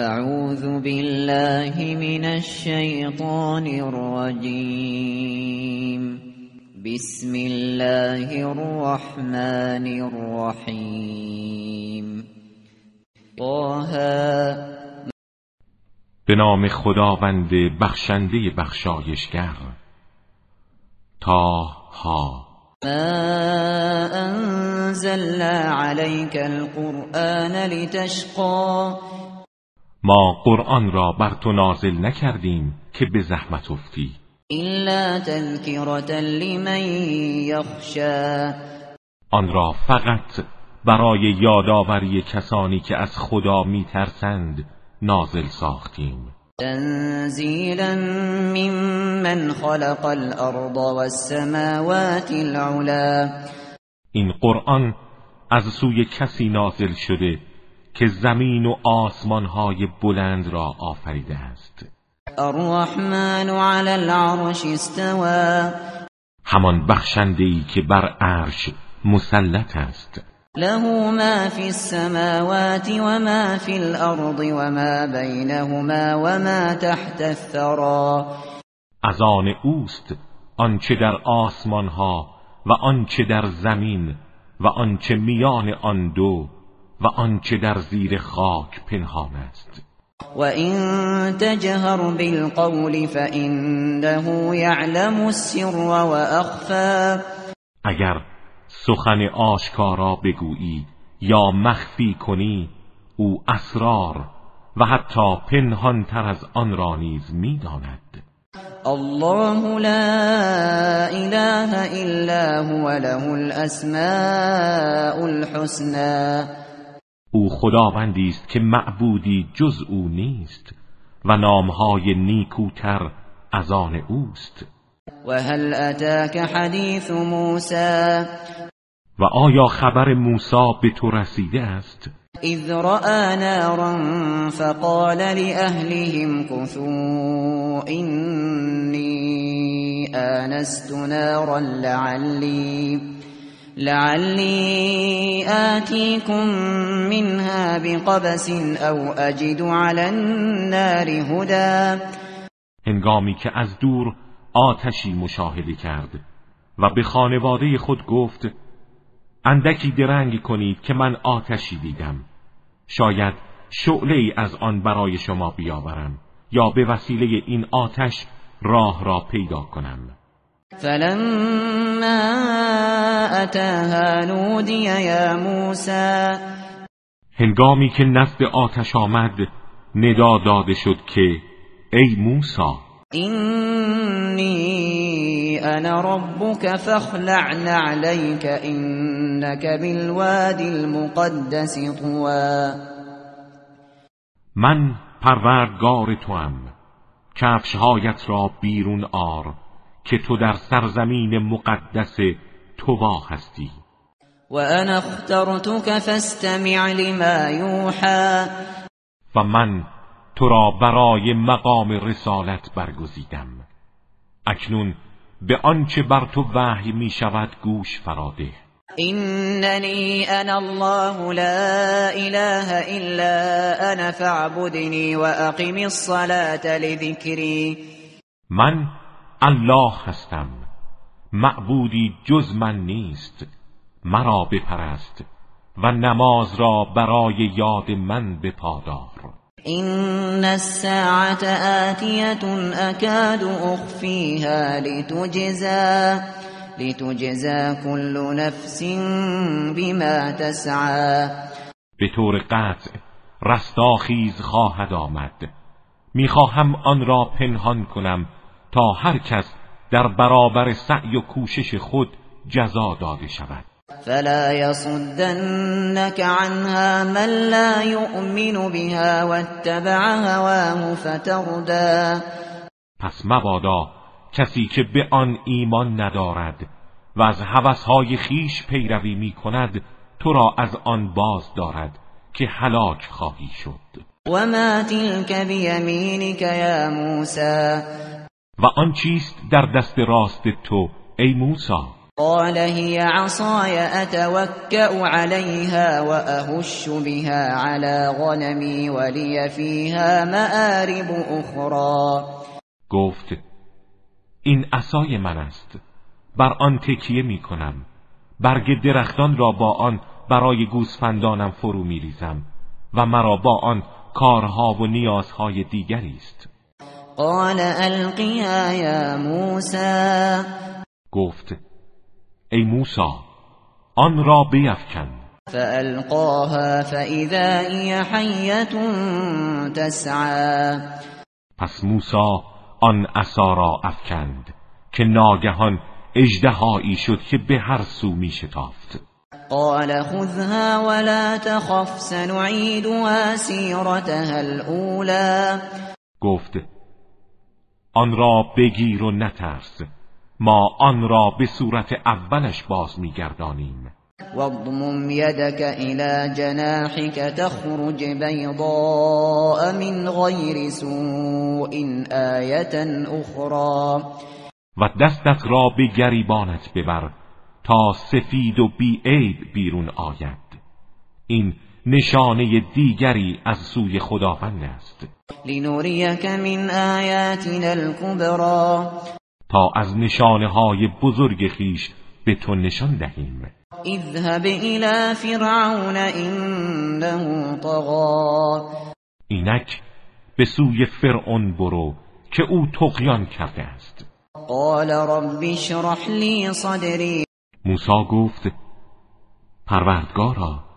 اعوذ بالله من الشیطان الرجیم بسم الله الرحمن الرحیم طه به نام خداوند بخشنده بخشایشگر. تا ها ما انزلنا عليك القرآن لتشقى ما قرآن را بر تو نازل نکردیم که به زحمت افتی. إلا تذكرة لمن يخشى آن را فقط برای یادآوری کسانی که از خدا میترسند نازل ساختیم. تنزیلا ممن خلق الارض والسماوات العلا. این قرآن از سوی کسی نازل شده که زمین و آسمانهای بلند را آفریده است. الرحمن على العرش استوى همان بخشنده ای که بر عرش مسلط است. له ما في السماوات وما في الأرض وما بينهما وما تحت الثرى از آن اوست آنچه در آسمان ها و آنچه در زمین و آنچه میان آن دو و آنچه در زیر خاک پنهان است. وإن تجهر بالقول فإنه يعلم السر وأخفى اگر سخن آشکارا بگویی یا مخفی کنی او اسرار و حتی پنهان تر از آن را نیز می‌داند. الله لا إله إلا هو له الأسماء الحسنى. او خداوندی است که معبودی جز او نیست و نامهای نیکوتر از آن اوست. وهل أتاك حديث موسى و آیا خبر موسی به تو رسیده است؟ إذ رأى نارا فقال لأهلهم كثوا إني آنست نارا لعلي لعلي آتيكم منها بقبس أو أجد على النار هدى. هنگامی که از دور آتشی مشاهده کرد و به خانواده خود گفت اندکی درنگ کنید که من آتشی دیدم. شاید شعله ای از آن برای شما بیاورم یا به وسیله این آتش راه را پیدا کنم. فلما أتاها نودي يا موسى. هنگامی که نزد آتش آمد ندا داده شد که ای موسی إني أنا ربك فاخلع نعليك إنك بالوادي المقدس طوى. من پروردگار توام کفشهایت را بیرون آر. که تو در سرزمین مقدس توا هستی. وأنا اخترتك فاستمع لما يوحى. و من تو را برای مقام رسالت برگزیدم. اکنون به آنچه بر تو وحی می شود گوش فراده. إنني أنا الله لا إله إلا أنا فاعبدني وأقم الصلاة لذكري. من الله هستم. معبودی جز من نیست. مرا بپرست و نماز را برای یاد من بپادار. إن الساعة آتية أكاد أخفيها لتجزى لتجزى كل نفس بما تسعى. به طور قطع رستاخیز خواهد آمد. می‌خواهم آن را پنهان کنم تا هر کس در برابر سعی و کوشش خود جزا داده شود. فلا يصدنك عنها من لا يؤمن بها واتبع هواه فتردى. پس مبادا کسی که به آن ایمان ندارد و از هوسهای خیش پیروی می کند تو را از آن باز دارد که هلاک خواهی شد. وما تلك بيمينك يا موسى. و آن چیست در دست راست تو ای موسی؟ قال هي عصای اتوکأ علیها واهش بها على غنمی ولی فیها مآرب اخرى گفت این عصای من است بر آن تکیه می کنم برگ درختان را با آن برای گوسفندانم فرو می ریزم و مرا با آن کارها و نیازهای دیگری است. قال القیا یا موسی گفت ای موسی آن را بیفکن. فالقاها فاذا هي حیه تسعى. پس موسی آن عصا را افکند که ناگهان اژدهایی شد که به هر سو می شتافت قال خذها ولا تخف سنعيدها سيرتها الاولى گفت آن را بگیر و نترس. ما آن را به صورت اولش باز میگردانیم. واضمم يدك الى جناحك تخرج بيضاء من غير سوء آية اخرى و دستت را به گریبانت ببر تا سفید و بیعیب بیرون آید. این نشانه دیگری از سوی خداوند است. لنوریک من آیاتنا الكبرى. تا از نشانه های بزرگ خیش به تو نشان دهیم. اذهب الى فرعون انه طغى. اینک به سوی فرعون برو که او تقیان کرده است. قال رب اشرح لي صدری موسی گفت پروردگارا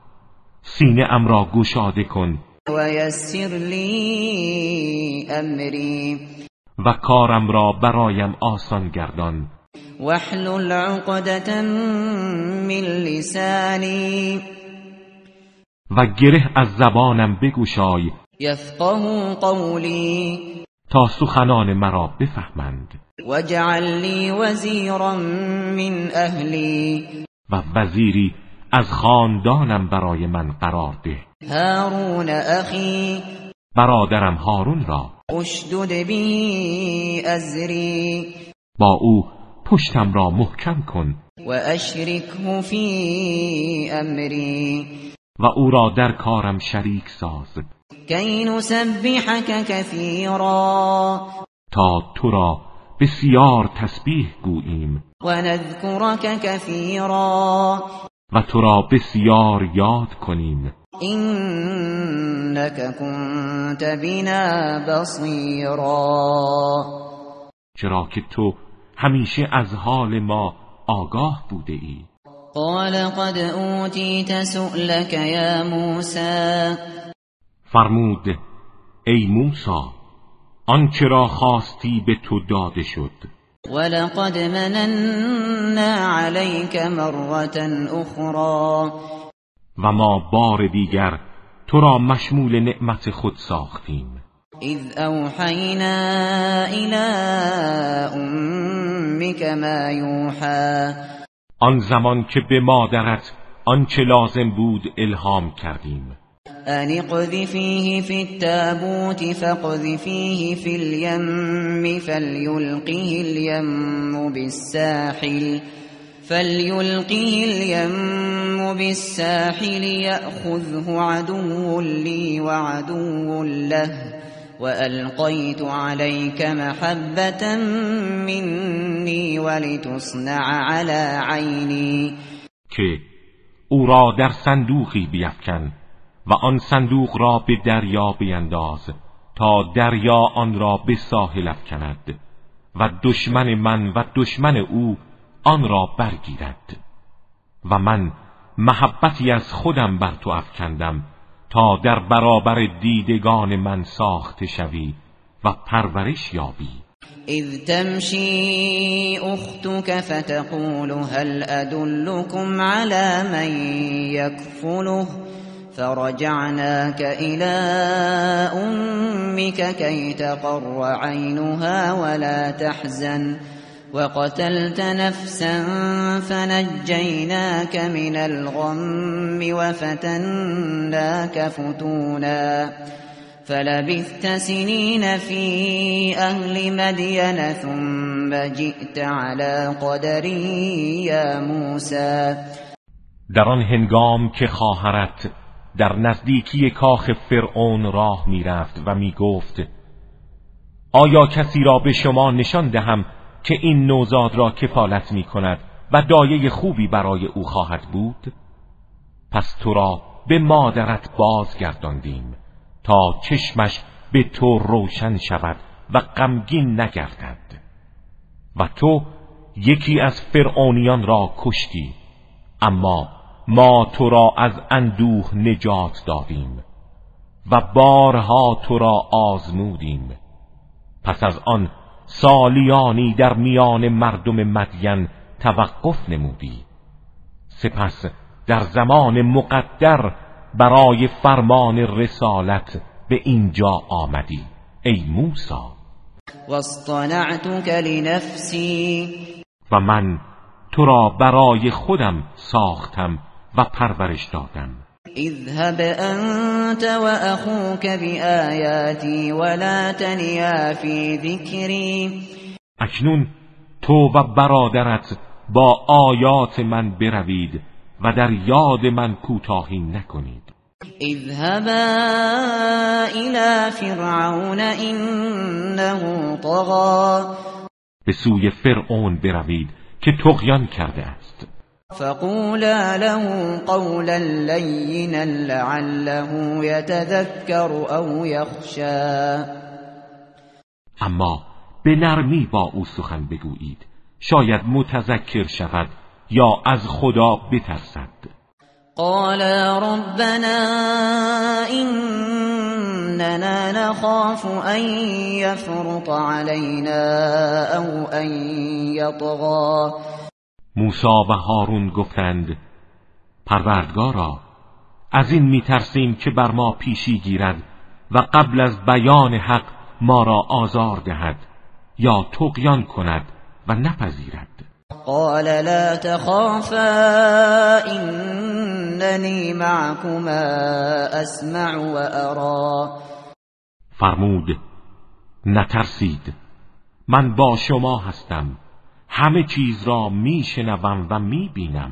سینه ام را گشاده کن. و یسر لی امری. و کارم را برایم آسان گردان. واحلل عقدة من لسانی. و گره از زبانم بگشای. یفقه قولی. تا سخنان مرا بفهمند. وجعل لی وزیرا من اهلی. و وزیری از خاندانم برای من قرار ده. هارون اخی برادرم هارون را اشدد بی ازری با او پشتم را محکم کن و اشرکه فی امری و او را در کارم شریک ساز. کی نسبحك کثیرا تا تو را بسیار تسبیح گوییم. و نذکرک کثیرا و تو را بسیار یاد کنیم. اینک کنت بنا بصیرا چرا که تو همیشه از حال ما آگاه بوده ای. قال قد اوتیت سؤلك یا موسی فرمود ای موسی آنچه را خواستی به تو داده شد. ولقد مننا عليك مرة اخرى و ما بار دیگر تو را مشمول نعمت خود ساختیم. اذ اوحینا الى امك ما یوحى آن زمان که به مادرت آنچه لازم بود الهام کردیم. ان اقذفيه في التابوت فاقذفيه في اليم فليلقه اليم بالساحل فليلقه اليم بالساحل يأخذه عدو لي وعدو له وألقيت عليك محبة مني ولتصنع على عيني که أو را در صندوقی بیفکن. و آن صندوق را به دریا بینداز تا دریا آن را به ساحل افکند و دشمن من و دشمن او آن را برگیرد و من محبتی از خودم بر تو افکندم تا در برابر دیدگان من ساخته شوی و پرورش یابی. اذ تمشی اختك فتقول هل ادلكم على من يكفله فرجعناك إلى أمك كي تقر عينها ولا تحزن وقتلت نفسا فنجيناك من الغم وفتناك فتونا فلبثت سنين في أهل مدين ثم جئت على قدری یا موسی در آن هنگام که خواهرت در نزدیکی کاخ فرعون راه می‌رفت و می‌گفت آیا کسی را به شما نشان دهم که این نوزاد را کفالت می کند و دایه خوبی برای او خواهد بود؟ پس تو را به مادرت بازگرداندیم تا چشمش به تو روشن شود و غمگین نگردد. و تو یکی از فرعونیان را کشتی اما ما تو را از اندوه نجات دادیم و بارها تو را آزمودیم. پس از آن سالیانی در میان مردم مدین توقف نمودی. سپس در زمان مقدر برای فرمان رسالت به اینجا آمدی ای موسی. واصطنعتك لنفسی. و من تو را برای خودم ساختم و پرورش دادم اذهب انت واخوك بآیاتی ولا تنیا فی ذکری. اکنون تو و برادرت با آیات من بروید و در یاد من کوتاهی نکنید. اذهبا الى فرعون انه طغى به سوی فرعون بروید که تغیان کرده است. فقولا له قولا لینا لعله يتذكر او يخشى. اما به نرمی با او سخن بگویید. شاید متذکر شود یا از خدا بترسد. قال ربنا اننا نخاف ان يفرط علينا او ان يطغى. موسی و هارون گفتند پروردگارا از این میترسیم که بر ما پیشی گیرد و قبل از بیان حق ما را آزار دهد یا تقیان کند و نپذیرد. قال لا تخافا اننی معكما اسمع و ارا. فرمود نترسید من با شما هستم. همه چیز را میشنوم و میبینم.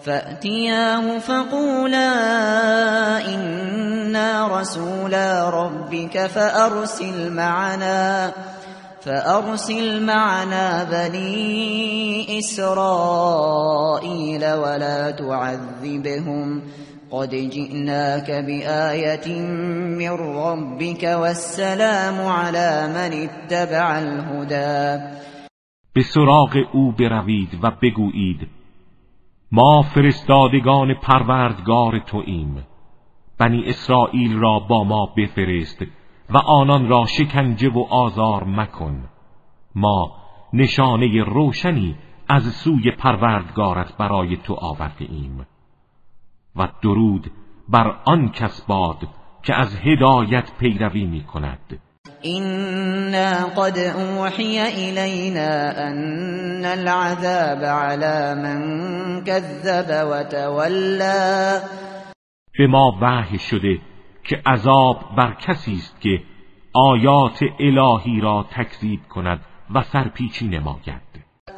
فأتیاه فقولا إنا رسول ربك فأرسل معنا فأرسل معنا بني إسرائيل ولا تعذبهم. قد جئناك بآية من ربك والسلام على من اتبع الهدى. به سراغ او بروید و بگویید ما فرستادگان پروردگار توییم. بنی اسرائیل را با ما بفرست و آنان را شکنجه و آزار مکن. ما نشانه روشنی از سوی پروردگارت برای تو آورده ایم و درود بر آن کس باد که از هدایت پیروی می کند إنا قد اوحی الینا ان العذاب على من كذب وتولى. به ما وحی شده که عذاب بر کسی است که آیات الهی را تکذیب کند و سرپیچی نماید.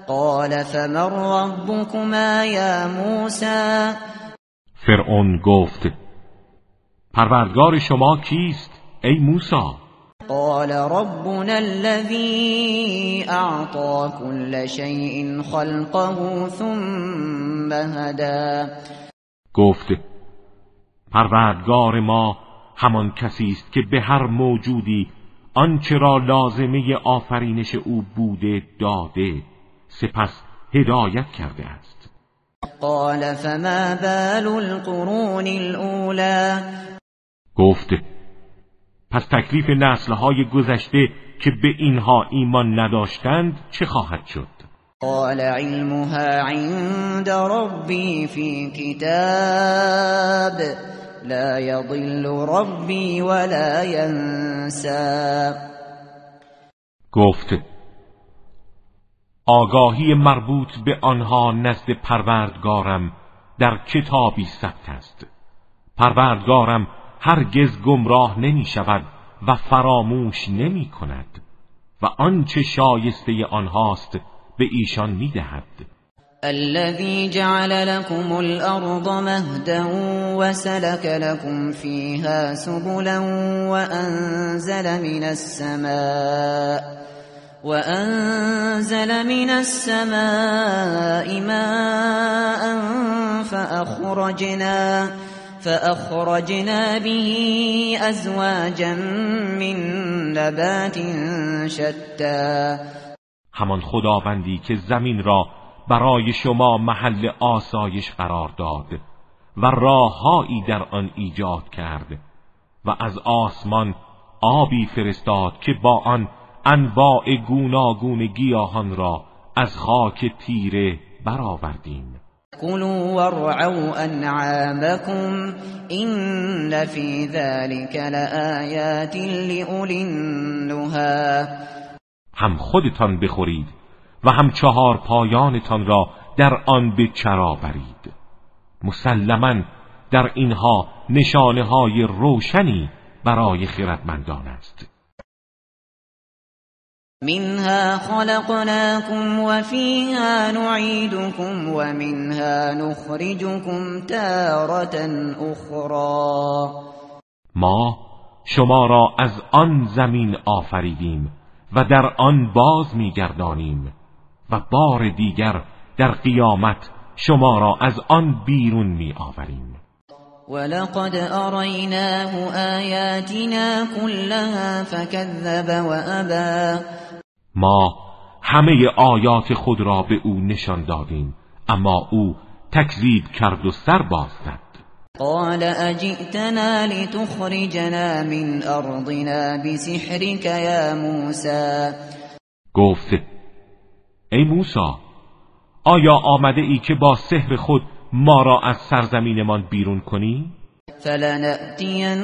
قال فمن ربكما یا موسی فرعون گفت پروردگار شما کیست ای موسی قال ربنا الذي اعطى كل شيء خلقه ثم هدى. گفت پروردگار ما همان کسی است که به هر موجودی آنچه را لازمه آفرینش او بوده داده سپس هدایت کرده است. قال فما بال القرون الاولى گفت پس تکلیف نسلهای گذشته که به اینها ایمان نداشتند چه خواهد شد؟ قال علمها عند ربی فی کتاب لا يضل ربی ولا ینسا. گفت آگاهی مربوط به آنها نزد پروردگارم در کتابی ثبت است. پروردگارم هرگز گمراه نمی شود و فراموش نمی کند و آنچه شایسته آنهاست به ایشان می‌دهد الذي جعل لكم الأرض مهدا وسلك لكم فيها سبلا وأنزل من السماء وأنزل من السماء ماء فأخرجنا به أزواجا من نبات شتى. همان خداوندی که زمین را برای شما محل آسایش قرار داد و راههایی در آن ایجاد کرد و از آسمان آبی فرستاد که با آن انواع گوناگون گیاهان را از خاک تیره برآوردیم. كلوا وارعوا انعامكم این فی ذلك لآیات لأولی النهى هم خودتان بخورید و هم چهار پایانتان را در آن به چرا برید مسلما در اینها نشانه های روشنی برای خردمندان است. منها خلقناكم وفيها نعيدكم ومنها نخرجكم تارة اخرى ما شما را از آن زمین آفریدیم و در آن باز میگردانیم و بار دیگر در قیامت شما را از آن بیرون می آوریم ولقد أريناه آیاتنا كلها فكذب وأبى ما همه آیات خود را به او نشان دادیم اما او تکذیب کرد و سر باز زد قال اجئتنا لتخرجنا من ارضنا بسحرك یا موسى گفت ای موسی آیا آمده ای که با سحر خود ما را از سرزمینمان بیرون کنی؟ فلنأتینك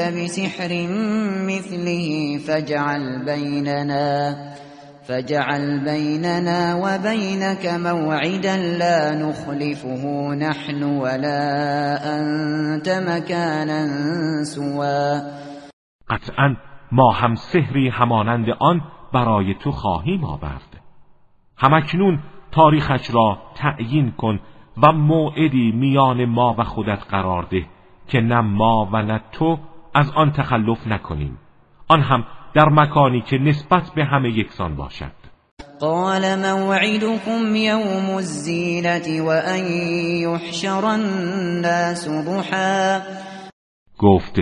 بسحر مثله فجعل بیننا فجعل بيننا وبينك موعدا لا نخلفه نحن ولا أنت مكانا سوا قطعا ما هم سحری همانند آن برای تو خواهیم آورد. همکنون تاریخش را تعیین کن و موعدی میان ما و خودت قرار ده که نه ما و نه تو از آن تخلف نکنیم. آن هم در مکانی که نسبت به همه یکسان باشد. قال موعدكم يوم الزينة وأن يحشر الناس ضحا گفت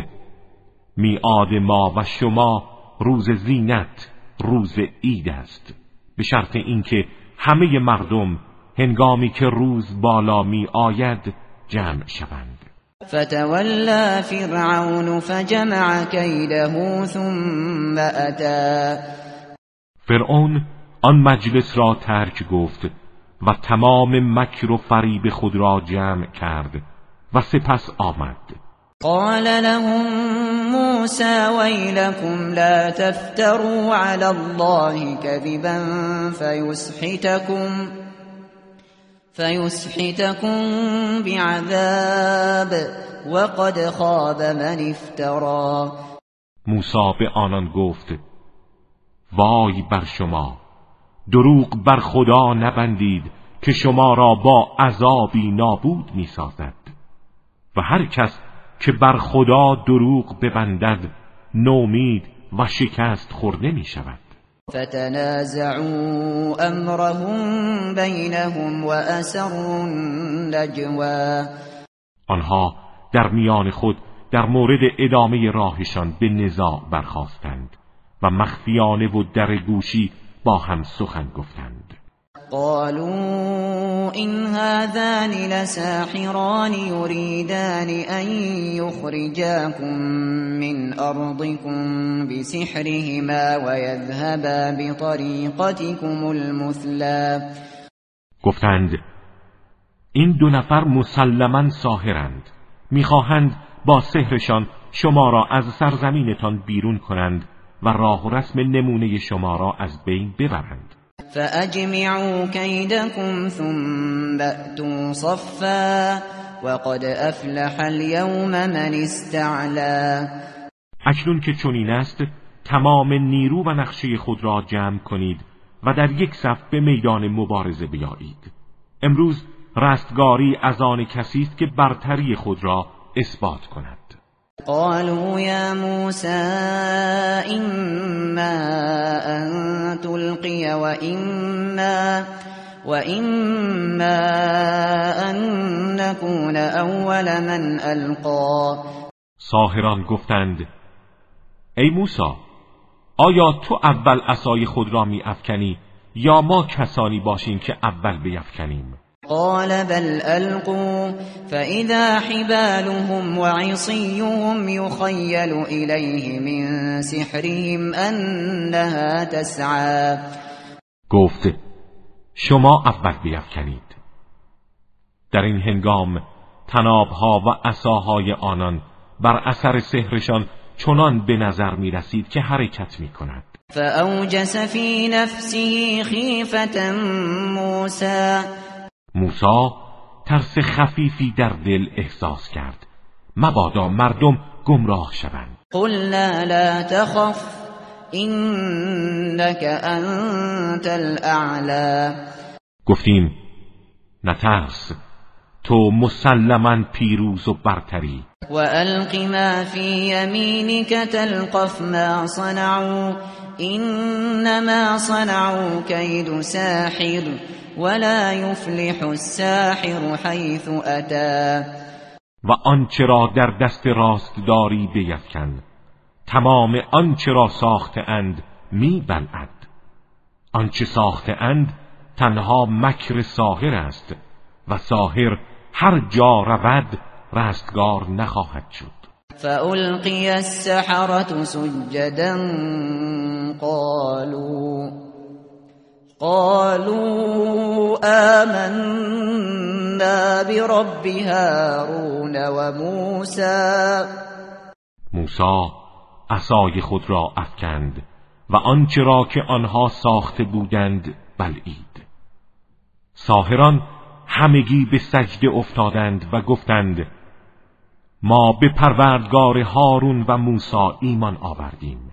میعاد ما و شما روز زینت روز عید است. به شرط اینکه همه مردم هنگامی که روز بالا می آید جمع شوند. فتولى فرعون فجمع كيده ثم اتا فرعون آن مجلس را ترک گفت و تمام مکر و فریب خود را جمع کرد و سپس آمد. قال لهم موسى ويلكم لا تفتروا على الله كذبا فيسحتكم. فيسحتكم بعذاب وقد خاب من افترا موسی به آنان گفت وای بر شما دروغ بر خدا نبندید که شما را با عذابی نابود می‌سازد. و هر کس که بر خدا دروغ ببندد نومید و شکست خورده می شود فتنازعوا امرهم بینهم و اسروا آنها در میان خود در مورد ادامه راهشان به نزاع برخواستند و مخفیانه و در گوشی با هم سخن گفتند. قالوا إن هذان لساحران يريدان أن يخرجاكم من أرضكم بسحرهما ويذهبا بطريقتكم المثلى. گفتند این دو نفر مسلما ساهرند می‌خواهند با سحرشان شما را از سرزمینتان بیرون کنند و راه و رسم نمونه شما را از بین ببرند. فأجمعوا كيدكم ثم بأتوا صفا وقد افلح اليوم من استعلا اکنون که چنین است تمام نیرو و نقشه خود را جمع کنید و در یک صف به میدان مبارزه بیایید. امروز رستگاری از آن کسی است که برتری خود را اثبات کند. قالوا یا موسى إما أن تلقي وإما, وإما أن نكون أول من ألقى. ساهران گفتند ای موسی آیا تو اول عصای خود را می افکنی یا ما کسانی باشیم که اول بیفکنیم؟ قال بل القوا فاذا حبالهم وعصيهم يخيل اليه من سحرهم انها تسعى. گفت شما اول بیفکنید. در این هنگام تنابها و عصاهای آنان بر اثر سحرشان چنان به نظر می رسید که حرکت می کند فأوجس في نفسه خیفة موسى. موسا ترس خفیفی در دل احساس کرد. مبادا مردم گمراه شوند. قلنا لا تخف انك انت الاعلى گفتیم نترس تو مسلما پیروز و برتری. و الق ما فی یمینک تلقف ما صنعوا انما صنعوا کید ساحر. ولا يفلح الساحر حيث اتا و آنچه را در دست راست داری بیفکن تمام آنچه را ساخته اند می بلعد آنچه ساخته اند تنها مکر ساهر است و ساهر هر جا رود رستگار نخواهد شد. فألقی السحرة سجدا قالوا قالوا آمنا برب هارون و موسى موسی عصای خود را افکند و آنچه را که آنها ساخته بودند بلعید. ساهران همگی به سجده افتادند و گفتند ما به پروردگار هارون و موسی ایمان آوردیم.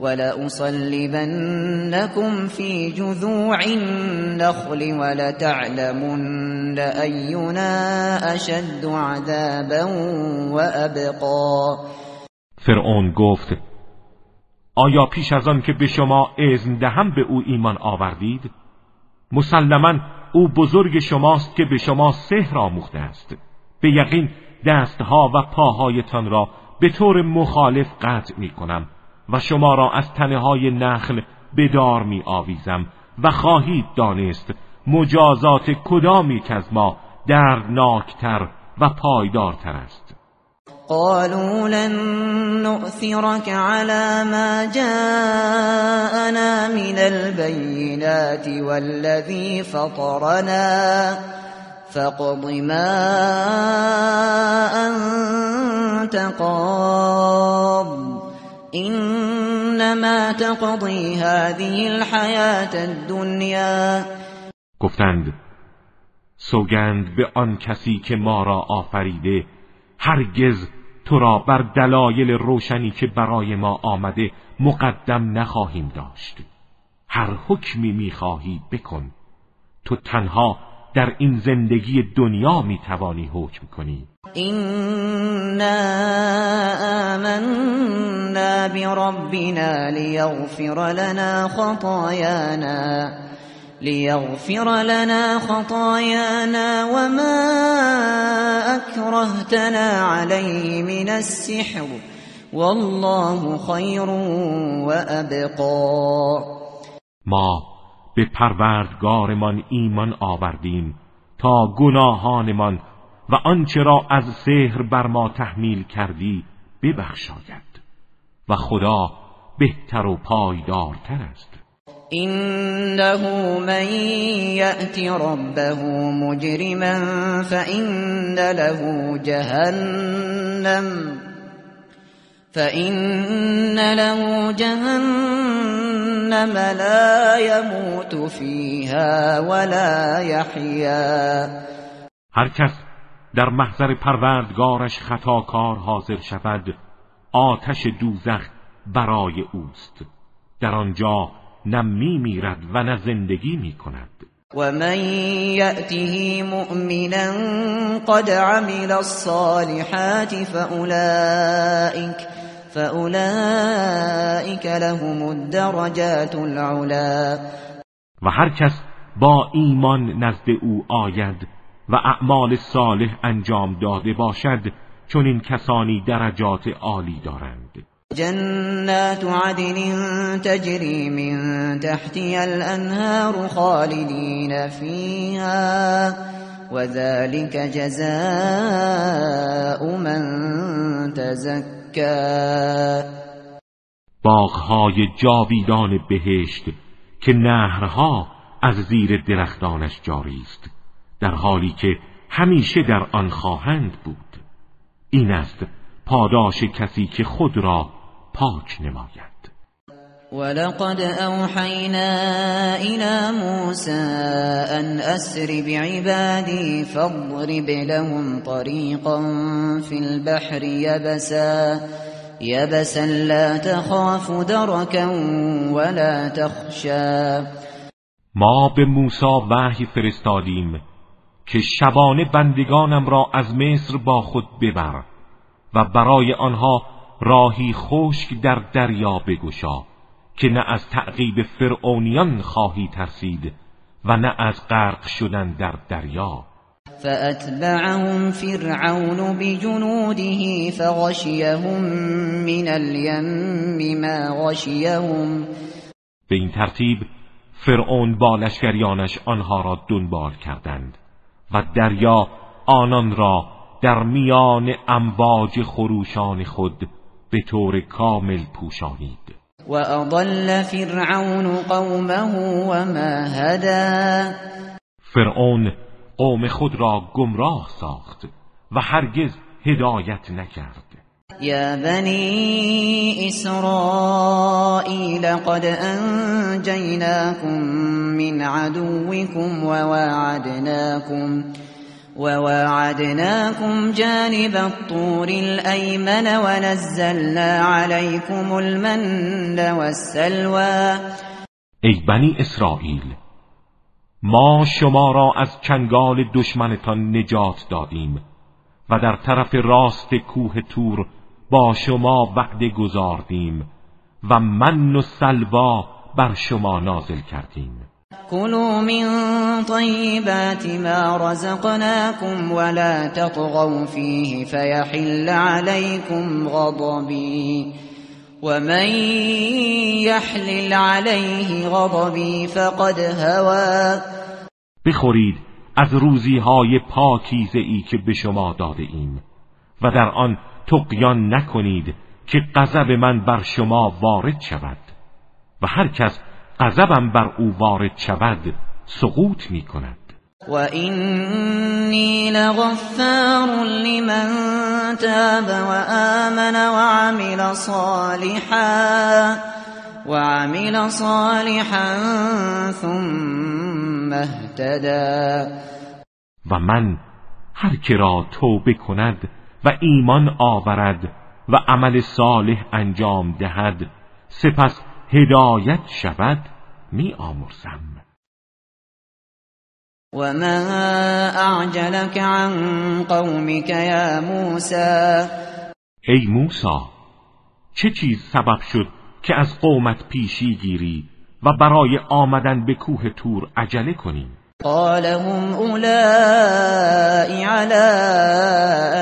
ولأصلبنكم في جذوع النخل ولتعلمن أينا أشد عذابا وأبقا فرعون گفت آیا پیش از آن که به شما اذن دهم به او ایمان آوردید؟ مسلما او بزرگ شماست که به شما سحر آموخته است. به یقین دستها و پاهایتان را به طور مخالف قطع می کنم و شما را از تنه های نخل بدار می آویزم و خواهید دانست مجازات کدامی که از ما دردناکتر و پایدارتر است. قالوا لن نؤثرك على ما جاءنا من البينات والذي فطرنا فاقض ما أنت قاض. انما تقضی هذه الحیات الدنیا گفتند سوگند به آن کسی که ما را آفریده هرگز تو را بر دلایل روشنی که برای ما آمده مقدم نخواهیم داشت. هر حکمی می‌خواهی بکن. تو تنها در این زندگی دنیا می‌توانی حکم کنی. اینا آمنا بربنا لیغفر لنا خطایانا لیغفر لنا خطایانا وما اکرهتنا علیه من السحر والله خیر و ما به پروردگارمان ایمان آوردیم تا گناهانمان و آنچه را از سحر بر ما تحمیل کردی ببخشاید و خدا بهتر و پایدارتر است. إنه من يأت ربه مجرما فإن له جهنم فإن له جهنم لا يموت فيها ولا يحيا. هر کس در محضر پروردگارش خطاکار حاضر شود آتش دوزخ برای اوست. در آنجا نه می میرد و نه زندگی می کند. و من یأته مؤمنا قد عمل الصالحات فأولئك فأولئك لهم الدرجات العلا. و هر کس با ایمان نزد او آید و اعمال صالح انجام داده باشد چون این کسانی درجات عالی دارند. جنات عدن تجري من تحتها الأنهار خالدين فيها وذلك جزاء من تزكى باغهای جاویدان بهشت که نهرها از زیر درختانش جاری است در حالی که همیشه در آن خواهند بود. این است پاداش کسی که خود را پاک نماید. ولقد اوحینا الى موسى ان اسر بعبادي فاضرب لهم طريقا في البحر يبسا يبسا لا تخاف دركا ولا تخشا. ما به موسی وحی فرستادیم که شبانه بندگانم را از مصر با خود ببر و برای آنها راهی خشک در دریا بگشا که نه از تعقیب فرعونیان خواهی ترسید و نه از غرق شدن در دریا. فأتبعهم فرعون بجنوده فغشيهم من اليم ما غشيهم. به این ترتیب فرعون با لشکریانش آنها را دنبال کردند. و دریا آنان را در میان امواج خروشان خود به طور کامل پوشانید. و اضل فرعون قومه وما هدا. فرعون قوم خود را گمراه ساخت و هرگز هدایت نکرد. یا بنی اسرائیل قد انجیناکم من عدوكم وواعدناكم وواعدناكم جانب الطور الأيمن ونزلنا عليكم المن والسلوى ای بنی اسرائیل ما شما را از چنگال دشمنتان نجات دادیم و در طرف راست کوه تور با شما وعده گذاردیم و من و سلوا بر شما نازل کردیم. كلوا من طيبات ما رزقناكم ولا تطغوا فيه فيحل عليكم غضبي ومن يحلل عليه غضبي فقد هوى بخورید از روزی های پاکیزه ای که به شما داده ایم و در آن تقیان نکنید که غضب من بر شما وارد شود و هر کس غضبم بر او وارد شود سقوط می کند. و اینی لغفار لمن تاب و آمن و عمل صالحا و عمل صالحا ثم اهتدا و من هر که را توبه کند و ایمان آورد و عمل صالح انجام دهد سپس هدایت شود می آمرزم. و ما اعجلك عن قومك یا موسى ای موسی چه چیز سبب شد که از قومت پیشی گیری و برای آمدن به کوه تور عجله کنی؟ قال هم اولائی على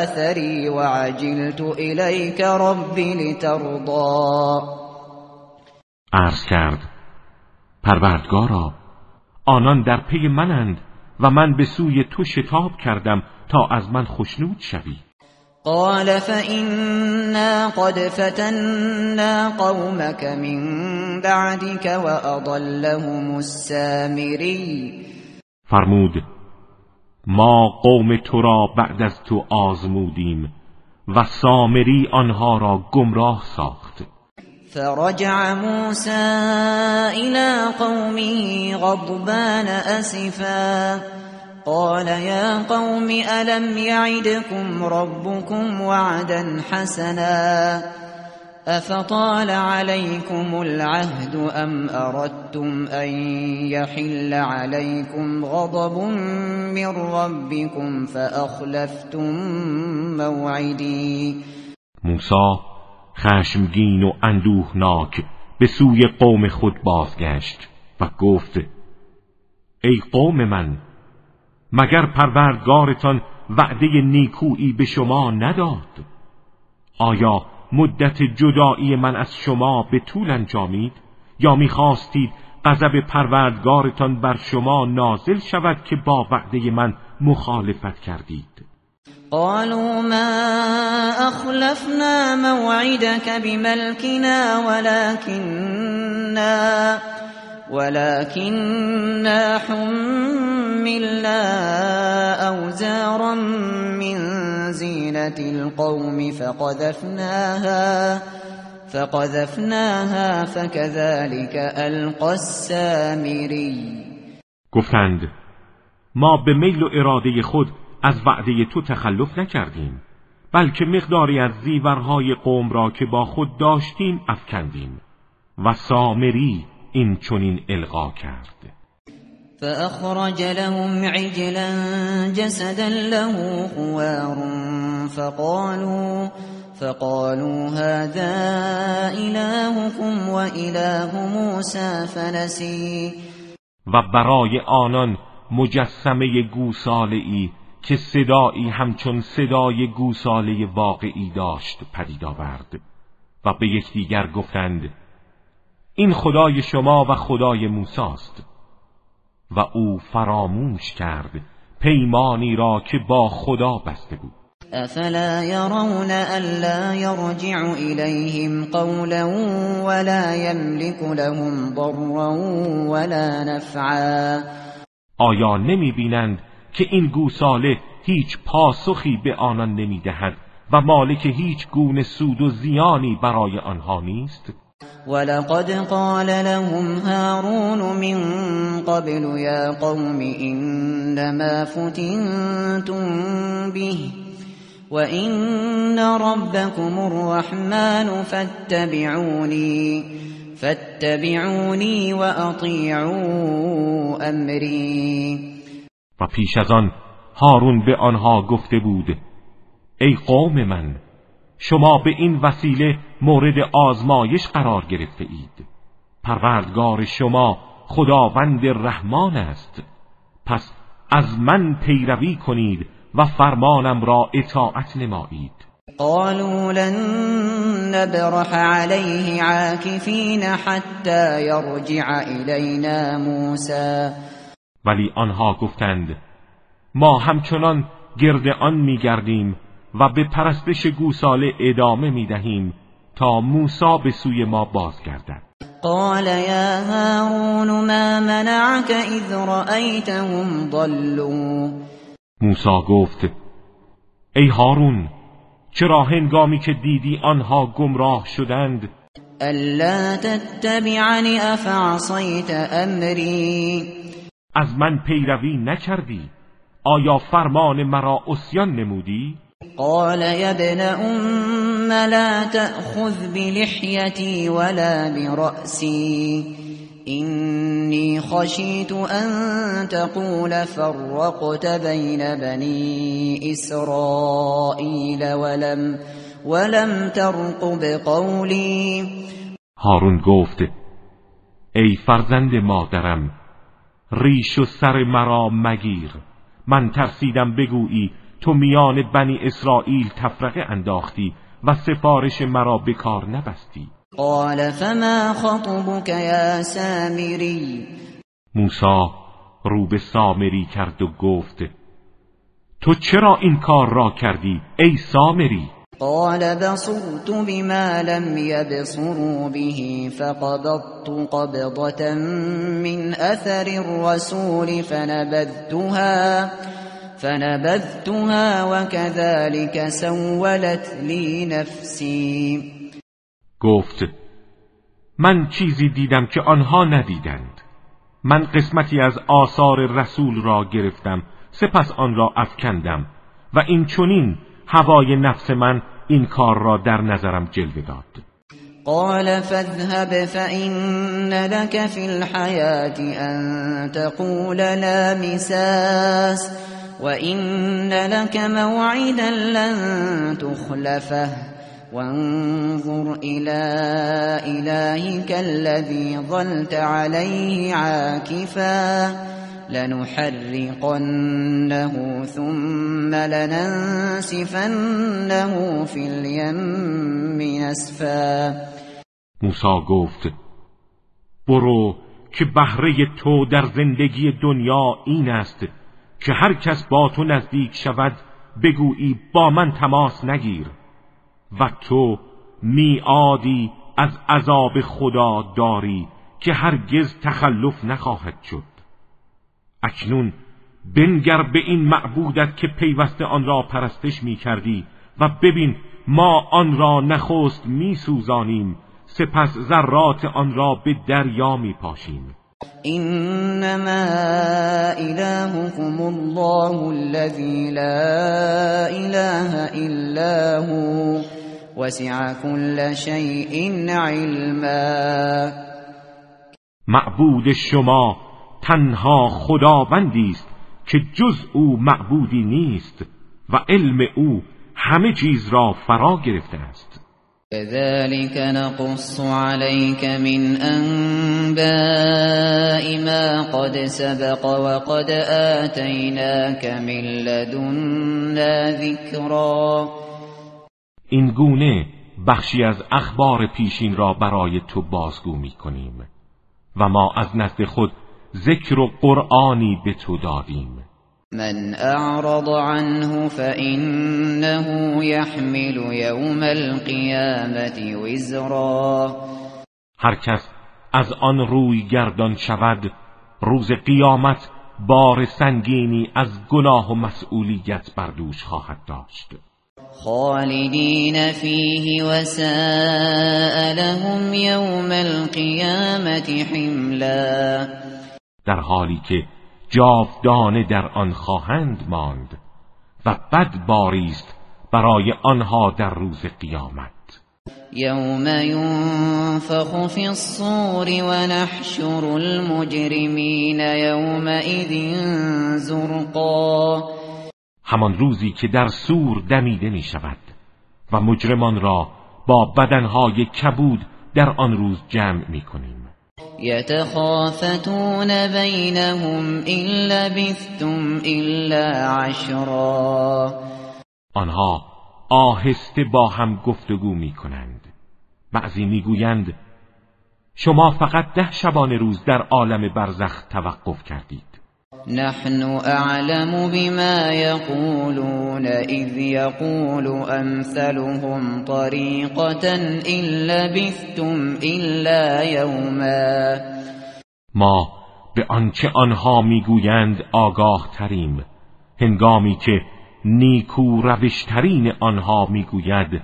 اثری وعجلت الیک ربی لترضا عرض کرد پروردگارا آنان در پی منند و من به سوی تو شتاب کردم تا از من خشنود شوی. قال فإنا قد فتنا قومك من بعدك وأضلهم السامري. فرمود ما قوم تو را بعد از تو آزمودیم و سامری آنها را گمراه ساخت. فرجع موسى إلى قومه غضبان أسفا. قال يا قوم ألم يعدكم ربكم وعدا حسنا؟ أفطال عليكم العهد أم أردتم أن يحل عليكم غضب من ربكم فأخلفتم موعدي. موسا خشمگین و اندوهناک به سوی قوم خود بازگشت و گفت ای قوم من مگر پروردگارتان وعده نیکویی به شما نداد؟ آیا مدت جدایی من از شما به طول انجامید؟ یا می‌خواستید غضب پروردگارتان بر شما نازل شود که با وعده من مخالفت کردید؟ قالوا ما اخلفنا موعدك بملكنا ولكننا ولكننا حملنا أوزارا من زينة القوم فقذفناها فقذفناها فكذلك القى السامري. گفتند ما به میل و اراده خود از وعده تو تخلف نکردیم بلکه مقداری از زیورهای قوم را که با خود داشتیم افکندیم. و سامری این چنین القا کرد. فأخرج لهم عجلا جسدا له خوار فقالوا فقالوا هذا إلهكم وإله موسى فنسي. و برای آنان مجسمه گوساله ای که صدایی همچون صدای گوساله واقعی داشت پدید آورد و به یکدیگر گفتند این خدای شما و خدای موساست. و او فراموش کرد پیمانی را که با خدا بسته بود. افلا يرون الا يرجع اليهم قولا ولا يملك لهم ضرا ولا نفعا. آیا نمی بینند که این گوساله هیچ پاسخی به آنان نمی دهد و مالک هیچ گونه سود و زیانی برای آنها نیست؟ ولقد قال لهم هارون من قبل يا قوم إنما فتنتم به وإن ربكم الرحمن فاتبعوني فاتبعوني وأطيعوا أمري و پیش از آن هارون به آنها گفته بود ای قوم من شما به این وسیله مورد آزمایش قرار گرفته اید. پروردگار شما خداوند رحمان است. پس از من پیروی کنید و فرمانم را اطاعت نمایید. قالوا لن نبرح عليه عاكفين حتى يرجع إلينا موسى. ولی آنها گفتند ما همچنان گرد آن میگردیم و به پرستش گوساله ادامه می دهیم تا موسا به سوی ما بازگردد. قال یا هارون ما منعك اذ رأیتهم ضلوا؟ موسا گفت ای هارون چرا هنگامی که دیدی آنها گمراه شدند؟ الا تتبعنی افعصیت امری. از من پیروی نکردی آیا فرمان مرا اسیان نمودی؟ قال يا ابن أم لا تأخذ بلحيتي ولا برأسي. إني خشيت أن تقول فرقت بين بني إسرائيل ولم ولم ترقب قولي هارون گفت ای فرزند مادرم ریش و سر مرا مگیر. من ترسیدم بگویی تو میان بنی اسرائیل تفرقه انداختی و سفارش مرا به کار نبستی. قال فما خطبك یا سامری موسا رو به سامری کرد و گفت تو چرا این کار را کردی ای سامری؟ قال بصرت بما لم يبصروا به فقبضت قبضة من أثر الرسول فنبذتها. فنبذتها وكذلك سولت لي نفسي. گفت من چیزی دیدم که آنها ندیدند. من قسمتی از آثار رسول را گرفتم سپس آن را افکندم و این چونین هوای نفس من این کار را در نظرم جلوه داد. قال فاذهب فإن لك في الحياة أن تقول لا مساس. وإن لك موعدا لن تخلفه وانظر إلى إلهك الذي ظلت عليه عاكفا لنحرقنه ثم لننسفنه في اليم نسفا موسی گفت برو که بهره تو در زندگی دنیا این است که هر کس با تو نزدیک شود بگویی با من تماس نگیر و تو میعادی از عذاب خدا داری که هرگز تخلف نخواهد شد. اکنون بنگر به این معبودت که پیوسته آن را پرستش می کردی و ببین ما آن را نخست می سوزانیم سپس ذرات آن را به دریا می پاشیم انما الهكم الله الذي لا اله الا هو. وسع كل شيء علما. معبود شما تنها خداوندی است که جز او معبودی نیست و علم او همه چیز را فرا گرفته است. كذلك نقص عليك من انباء ما قد سبق وقد آتيناك من لدنا ذكرا. این گونه بخشی از اخبار پیشین را برای تو بازگو می کنیم و ما از نزد خود ذکر و قرآنی به تو دادیم. من اعرض عنه فإنه يحمل يوم القيامة وزرا. هر کس از آن روی گردان شود روز قیامت بار سنگینی از گناه و مسئولیت بر دوش خواهد داشت. خالدین فیه و لهم یوم القیامت حملا. در حالی که جاودانه در آن خواهند ماند و بد باریست برای آنها در روز قیامت. یوم ینفخ فی الصور و نحشر المجرمین یومئذ زرقا. همان روزی که در سور دمیده می شود و مجرمان را با بدنهای کبود در آن روز جمع می کنیم يتخافتون بينهم إن لبثتم إلا عشرا. آنها آهسته با هم گفتگو می کنند بعضی می‌گویند شما فقط ده شبانه روز در عالم برزخ توقف کردید. نحن اعلم بما يقولون اذ يقول امثلهم طريقة إن لبثتم الا يوما. ما به آنچه آنها می‌گویند آگاه تریم هنگامی که نیکو روشترین آنها می‌گوید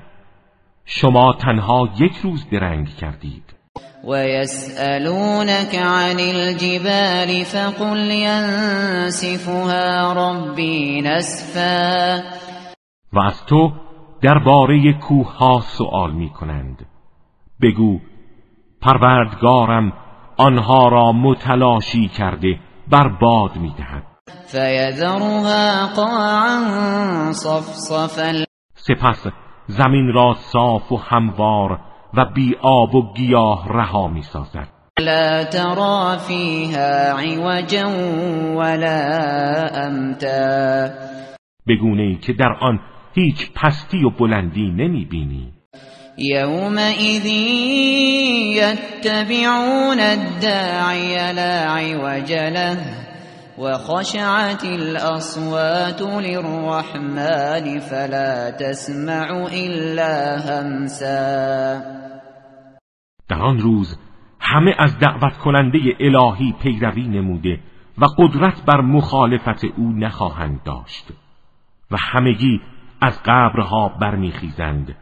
شما تنها یک روز درنگ کردید. ويسألونك عن الجبال فقل ينسفها ربي نسفا. و از تو درباره کوه ها سؤال می کنند بگو پروردگارم آنها را متلاشی کرده برباد می دهد فیذرها قاعا صفصفا. سپس زمین را صاف و هموار و بی آب و گیاه رها می سازد لا ترى فيها عوجا ولا امتا بگونه ای که در آن هیچ پستی و بلندی نمی بینی يومئذ يتبعون الداعي لا عوج له. وخشعت الأصوات للرحمن فلا تسمع إلا همسا. در آن روز همه از دعوت کننده الهی پیروی نموده و قدرت بر مخالفت او نخواهند داشت و همگی از قبرها برمیخیزند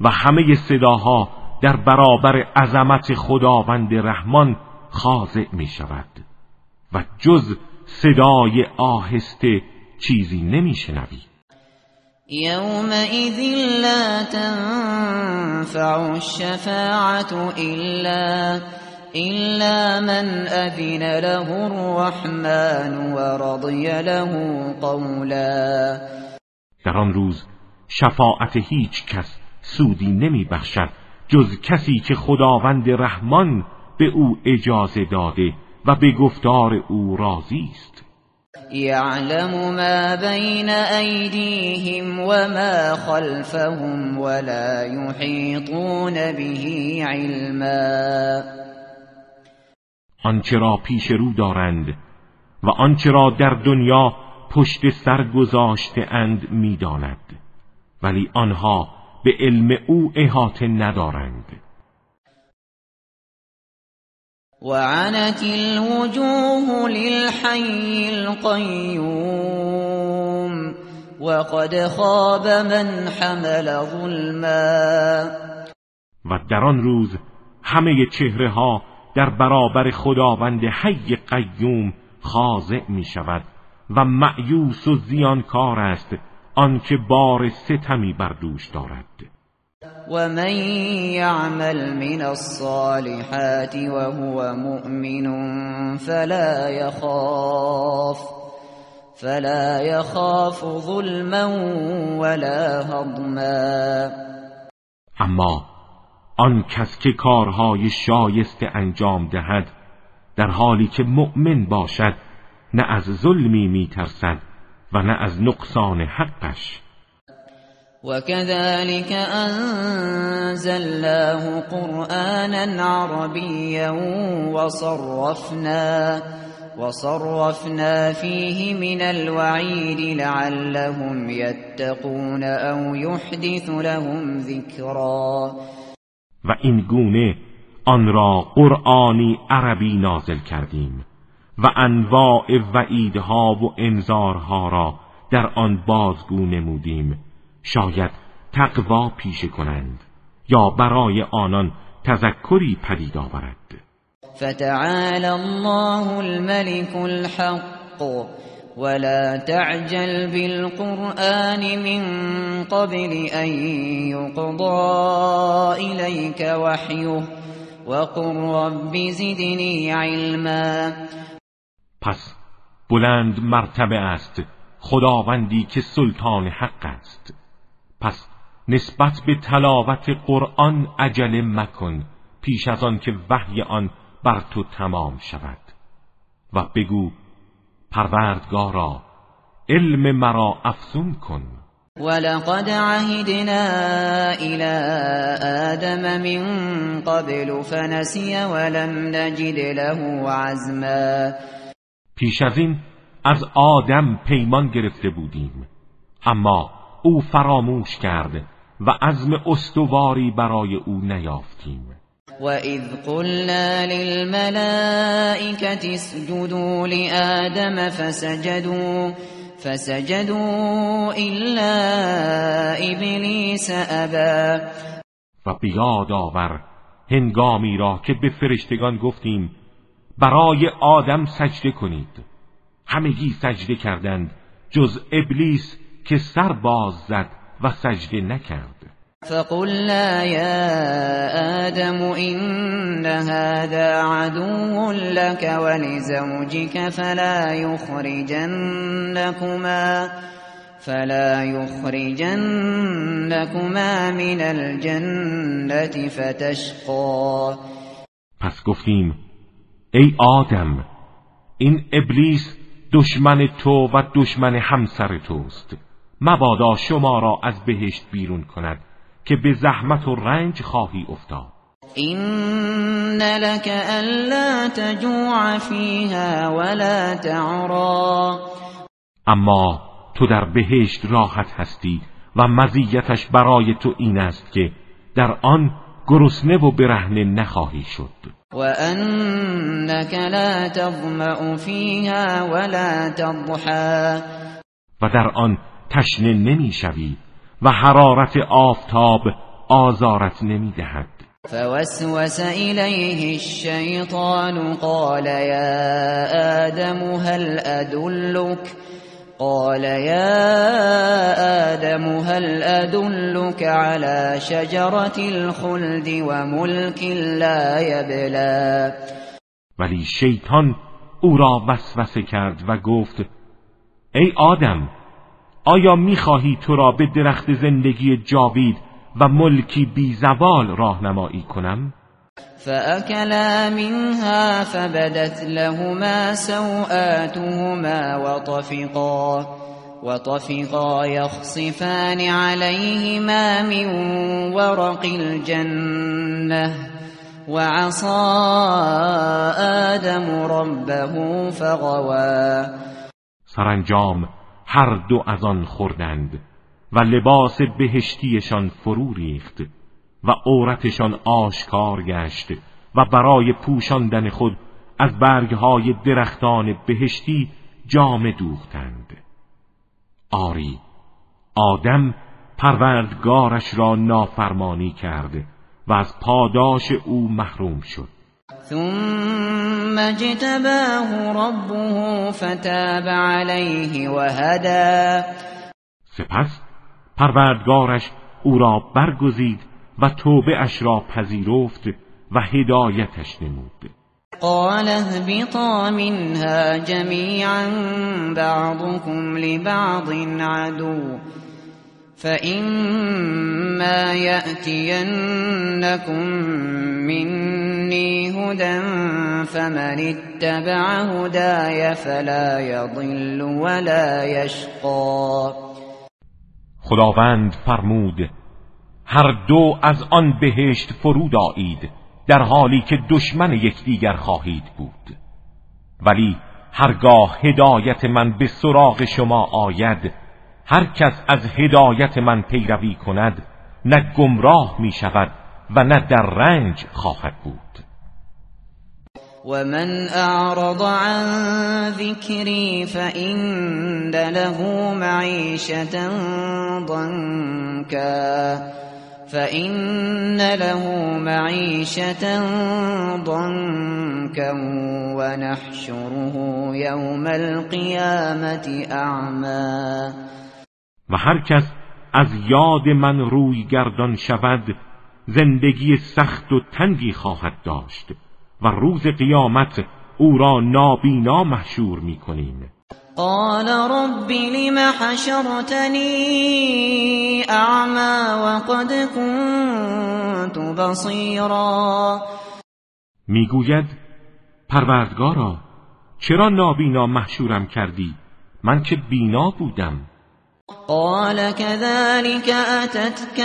و همه صداها در برابر عظمت خداوند رحمان خاضع می شود و جز صدای آهسته چیزی نمیشنوی. یومئذ لا تنفع الشفاعت الا إلا من أذن له الرحمن ورضي له قولا. در آن روز شفاعت هیچ کس سودی نمی بخشد جز کسی که خداوند رحمان به او اجازه داده و به گفتار او راضی است. یعلم ما بین ایدیهم و ما خلفهم ولا یحیطون به علما. آنچه را پیش رو دارند و آنچه را در دنیا پشت سر گذاشته اند می‌داند ولی آنها به علم او احاطه ندارند. وعنت الوجوه للحي القيوم وقد خاب من حمل ظلما. و در آن روز همه چهره ها در برابر خداوند حی قیوم خاضع می شود و معیوس و زیانکار است آنکه بار ستمی بر دوش دارد. و من یعمل من الصالحات وهو مؤمن فلا يخاف فلا يخاف ظلما ولا هضما اما آن کس که کارهای شایسته انجام دهد در حالی که مؤمن باشد نه از ظلمی میترسد و نه از نقصان حقش. وكذلك أنزلناه قرآنا عربيا وصرفنا وصرفنا فيه من الوعيد لعلهم يتقون أو يحدث لهم ذكرا. و این گونه آن را قرآنی عربی نازل کردیم و انواع وعیدها و انذارها را در آن بازگو نمودیم. شاید تقوا پیشه کنند یا برای آنان تذکری پدید آورد. فتعالى الله الملك الحق ولا تعجل بالقرآن من قبل أن يقضى إليك وحيه وقل رب زدني علما. پس بلند مرتبه است خداوندی که سلطان حق است. پس نسبت به تلاوت قرآن عجله مکن پیش از آن که وحی آن بر تو تمام شود. و بگو پروردگارا علم مرا افزون کن. ولقد عهدنا الى آدم من قبل فنسی ولم نجد له عزما. پیش از این از آدم پیمان گرفته بودیم. اما او فراموش کرد و عزم استواری برای او نیافتیم. وَإِذْ قُلْنَا لِلْمَلَائِكَةِ اسْجُدُوا لِآدَمَ فَسَجَدُوا فَسَجَدُوا إِلَّا إِبْلِيسَ أَبَى و بیاد آور هنگامی را که به فرشتگان گفتیم برای آدم سجده کنید. همگی سجده کردند جز ابلیس که سر باز زد و سجده نکرد. فقلنا يا آدم إن هذا عدو لك ولزوجك فلا يخرجنكما فلا يخرجنكما من الجنة فتشقى. پس گفتیم ای آدم این ابلیس دشمن تو و دشمن همسر توست. مبادا شما را از بهشت بیرون کند که به زحمت و رنج خواهی افتاد. این لك الا تجوع فیها ولا تعرا اما تو در بهشت راحت هستی و مزیتش برای تو این است که در آن گرسنه و برهنه نخواهی شد. و انك لا تظمأ فیها ولا تضحا و در آن تشنه نمی‌شوی و حرارت آفتاب آزارت نمی‌دهد. فوسوس إليه الشيطان قال يا آدم هل أدلك؟ قال يا آدم هل أدلك على شجرة الخلد وملك لا يبلى؟ ولی شیطان او را وسوسه کرد و گفت ای آدم آیا می‌خواهی تو را به درخت زندگی جاوید و ملکی بی زوال راهنمایی کنم؟ فأكلا منها فبدت لهما سوآتهما وطفقا وطفقا يخصفان عليهما من ورق الجنة وعصى آدم ربه فغوا سرانجام هر دو از آن خوردند و لباس بهشتیشان فرو ریخت و عورتشان آشکار گشت و برای پوشاندن خود از برگهای درختان بهشتی جام دوختند. آری آدم پروردگارش را نافرمانی کرد و از پاداش او محروم شد. ثم اجتباه ربه فتاب عليه وهدى. سپس پروردگارش او را برگزید و توبه اش را پذیرفت و هدایتش نمود. قال اهبطا منها جميعا بعضكم لبعض عدو. فإما يأتينكم مني هدى فمن اتبع هداي فلا يضل ولا يشقى خداوند فرمود هر دو از آن بهشت فرود آیید در حالی که دشمن یکدیگر خواهید بود. ولی هرگاه هدایت من به سراغ شما آید هر کس از هدایت من پیروی کند نه گمراه می شود و نه در رنج خواهد بود. ومن اعرض عن ذكري فإن له معيشة ضنكا فإن له معيشة ضنكا ونحشره يوم القيامة أعمى. و هر کس از یاد من روی گردان شود زندگی سخت و تنگی خواهد داشت و روز قیامت او را نابینا محشور می کنیم. قال رب لم حشرتنی اعما وقد كنت بصیرا؟ می‌گوید پروردگارا چرا نابینا محشورم کردی؟ من که بینا بودم. قال كذلك أتتك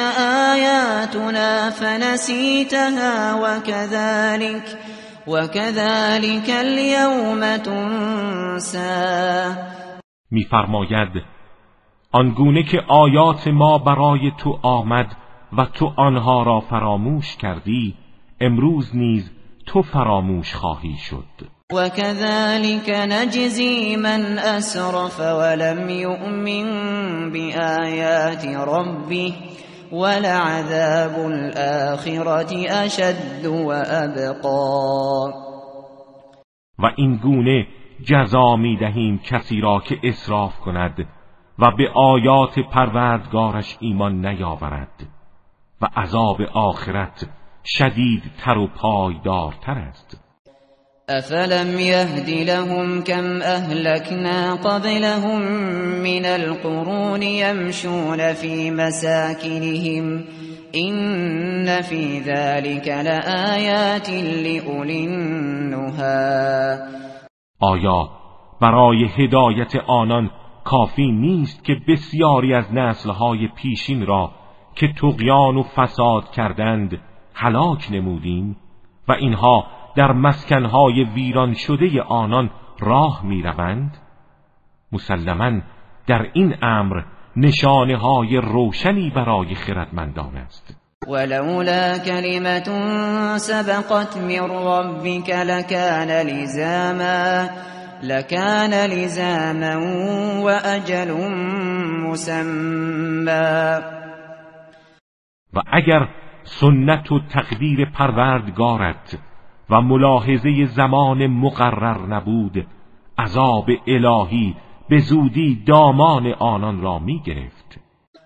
آياتنا فنسيتها وكذلك وكذلك اليوم تنسى. میفرماید آنگونه که آیات ما برای تو آمد و تو آنها را فراموش کردی امروز نیز تو فراموش خواهی شد. وكذلك نجزي من أسرف ولم يؤمن بآيات ربه ولعذاب الآخرة اشد وابقا و این گونه جزا می دهیم کسی را که اصراف کند و به آیات پروردگارش ایمان نیاورد و عذاب آخرت شدید تر و پایدارتر است. افلم يهد لهم كم اهلكنا قبلهم من القرون يمشون في مساكنهم ان في ذلك لآيات لأولي آیا برای هدایت آنان کافی نیست که بسیاری از نسلهای پیشین را که تقیان و فساد کردند هلاک نمودیم؟ و اینها در مسکنهای ویران شده آنان راه می‌روند؟ مسلما در این امر نشانه های روشنی برای خردمندان است. ولولا كلمة سبقت من ربك لكان لزاما لكان لزاما وأجل مسمى. و اگر سنت و تقدیر پروردگارت و ملاحظه زمان مقرر نبود. عذاب الهی به زودی دامان آنان را می گرفت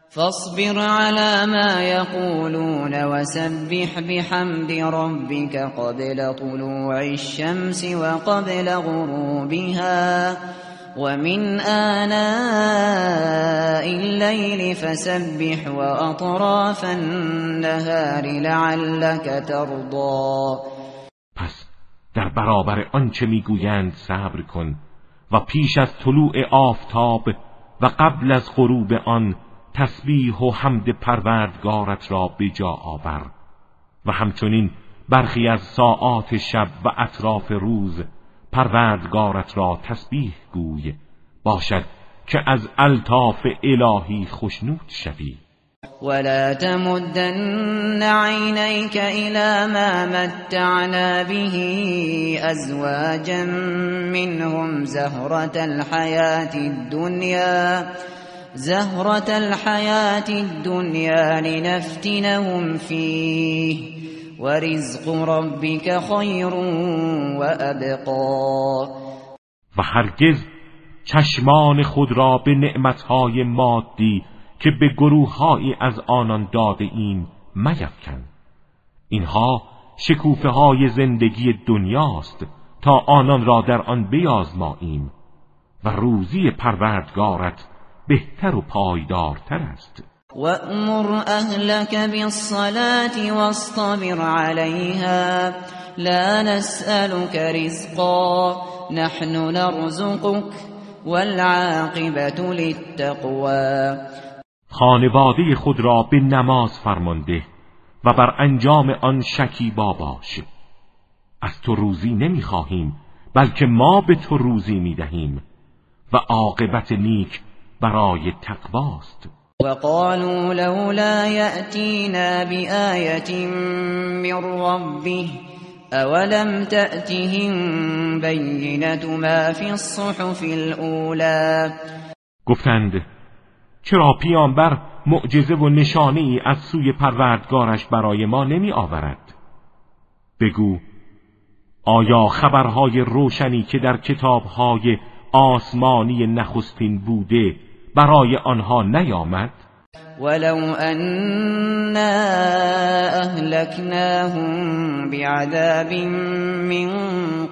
فاصبر على ما يقولون وسبح بحمد ربك قبل طلوع الشمس وقبل غروبها ومن آناء الليل فسبح وأطراف النهار لعلك ترضى در برابر آنچه می‌گویند صبر کن و پیش از طلوع آفتاب و قبل از غروب آن تسبیح و حمد پروردگارت را به جا آور و همچنین برخی از ساعات شب و اطراف روز پروردگارت را تسبیح گوی باشد که از الطاف الهی خشنود شوی. ولا تمدن عينيك إلى ما متعنا به أزواجا منهم زهرة الحياة الدنيا زهرة الحياة الدنيا لنفتنهم فيه ورزق ربك خير وأبقى و هرگز چشمان خود را به نعمتهای مادی که به گروههایی از آنان داده ایم میفکن. اینها شکوفه های زندگی دنیاست تا آنان را در آن بیازماییم و روزی پروردگارت بهتر و پایدارتر است. وأمر أهلك بالصلاة واصطبر عليها لا نسألك رزقا نحن نرزقك والعاقبة للتقوى. خانواده خود را به نماز فرمانده و بر انجام آن شکیبا باش. از تو روزی نمی‌خواهیم بلکه ما به تو روزی می‌دهیم و عاقبت نیک برای تقواست. وقالوا لولا يأتينا بآية من ربه أولم تأتهم بينة ما في الصحف الأولى گفتند چرا پیامبر معجزه و نشانه ای از سوی پروردگارش برای ما نمی آورد بگو آیا خبرهای روشنی که در کتابهای آسمانی نخستین بوده برای آنها نیامد؟ ولو أنا أهلكناهم بعذاب من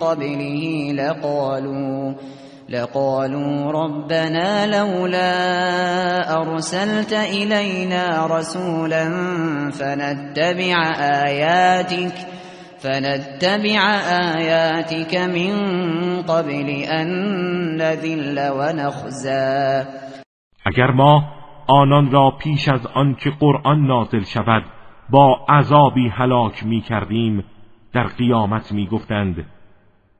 قبله لقالوا لقالوا ربنا لولا أرسلت إلينا رسولا فنتبع آياتك فنتبع آياتك من قبل أن نذل ونخزى. اگر ما آنان را پیش از آن که قرآن نازل شود با عذابی هلاک می کردیم در قیامت می گفتند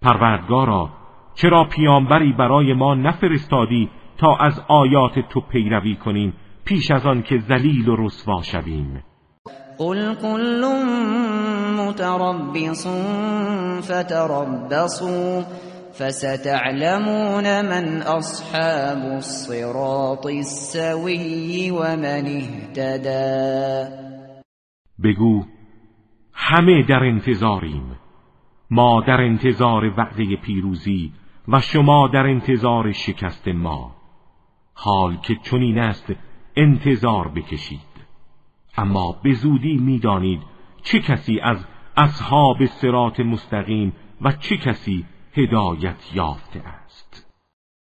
پروردگارا چرا پیامبری برای ما نفرستادی تا از آیات تو پیروی کنیم پیش از آن که ذلیل و رسوا شویم؟ قل كل متربص فتربصوا فستعلمون من اصحاب الصراط السوي ومن اهتدى. بگو همه در انتظاریم. ما در انتظار وعده پیروزی و شما در انتظار شکست ما. حال که چنین است انتظار بکشید. اما به زودی می‌دانید چه کسی از اصحاب سرات مستقیم و چه کسی هدایت یافته است.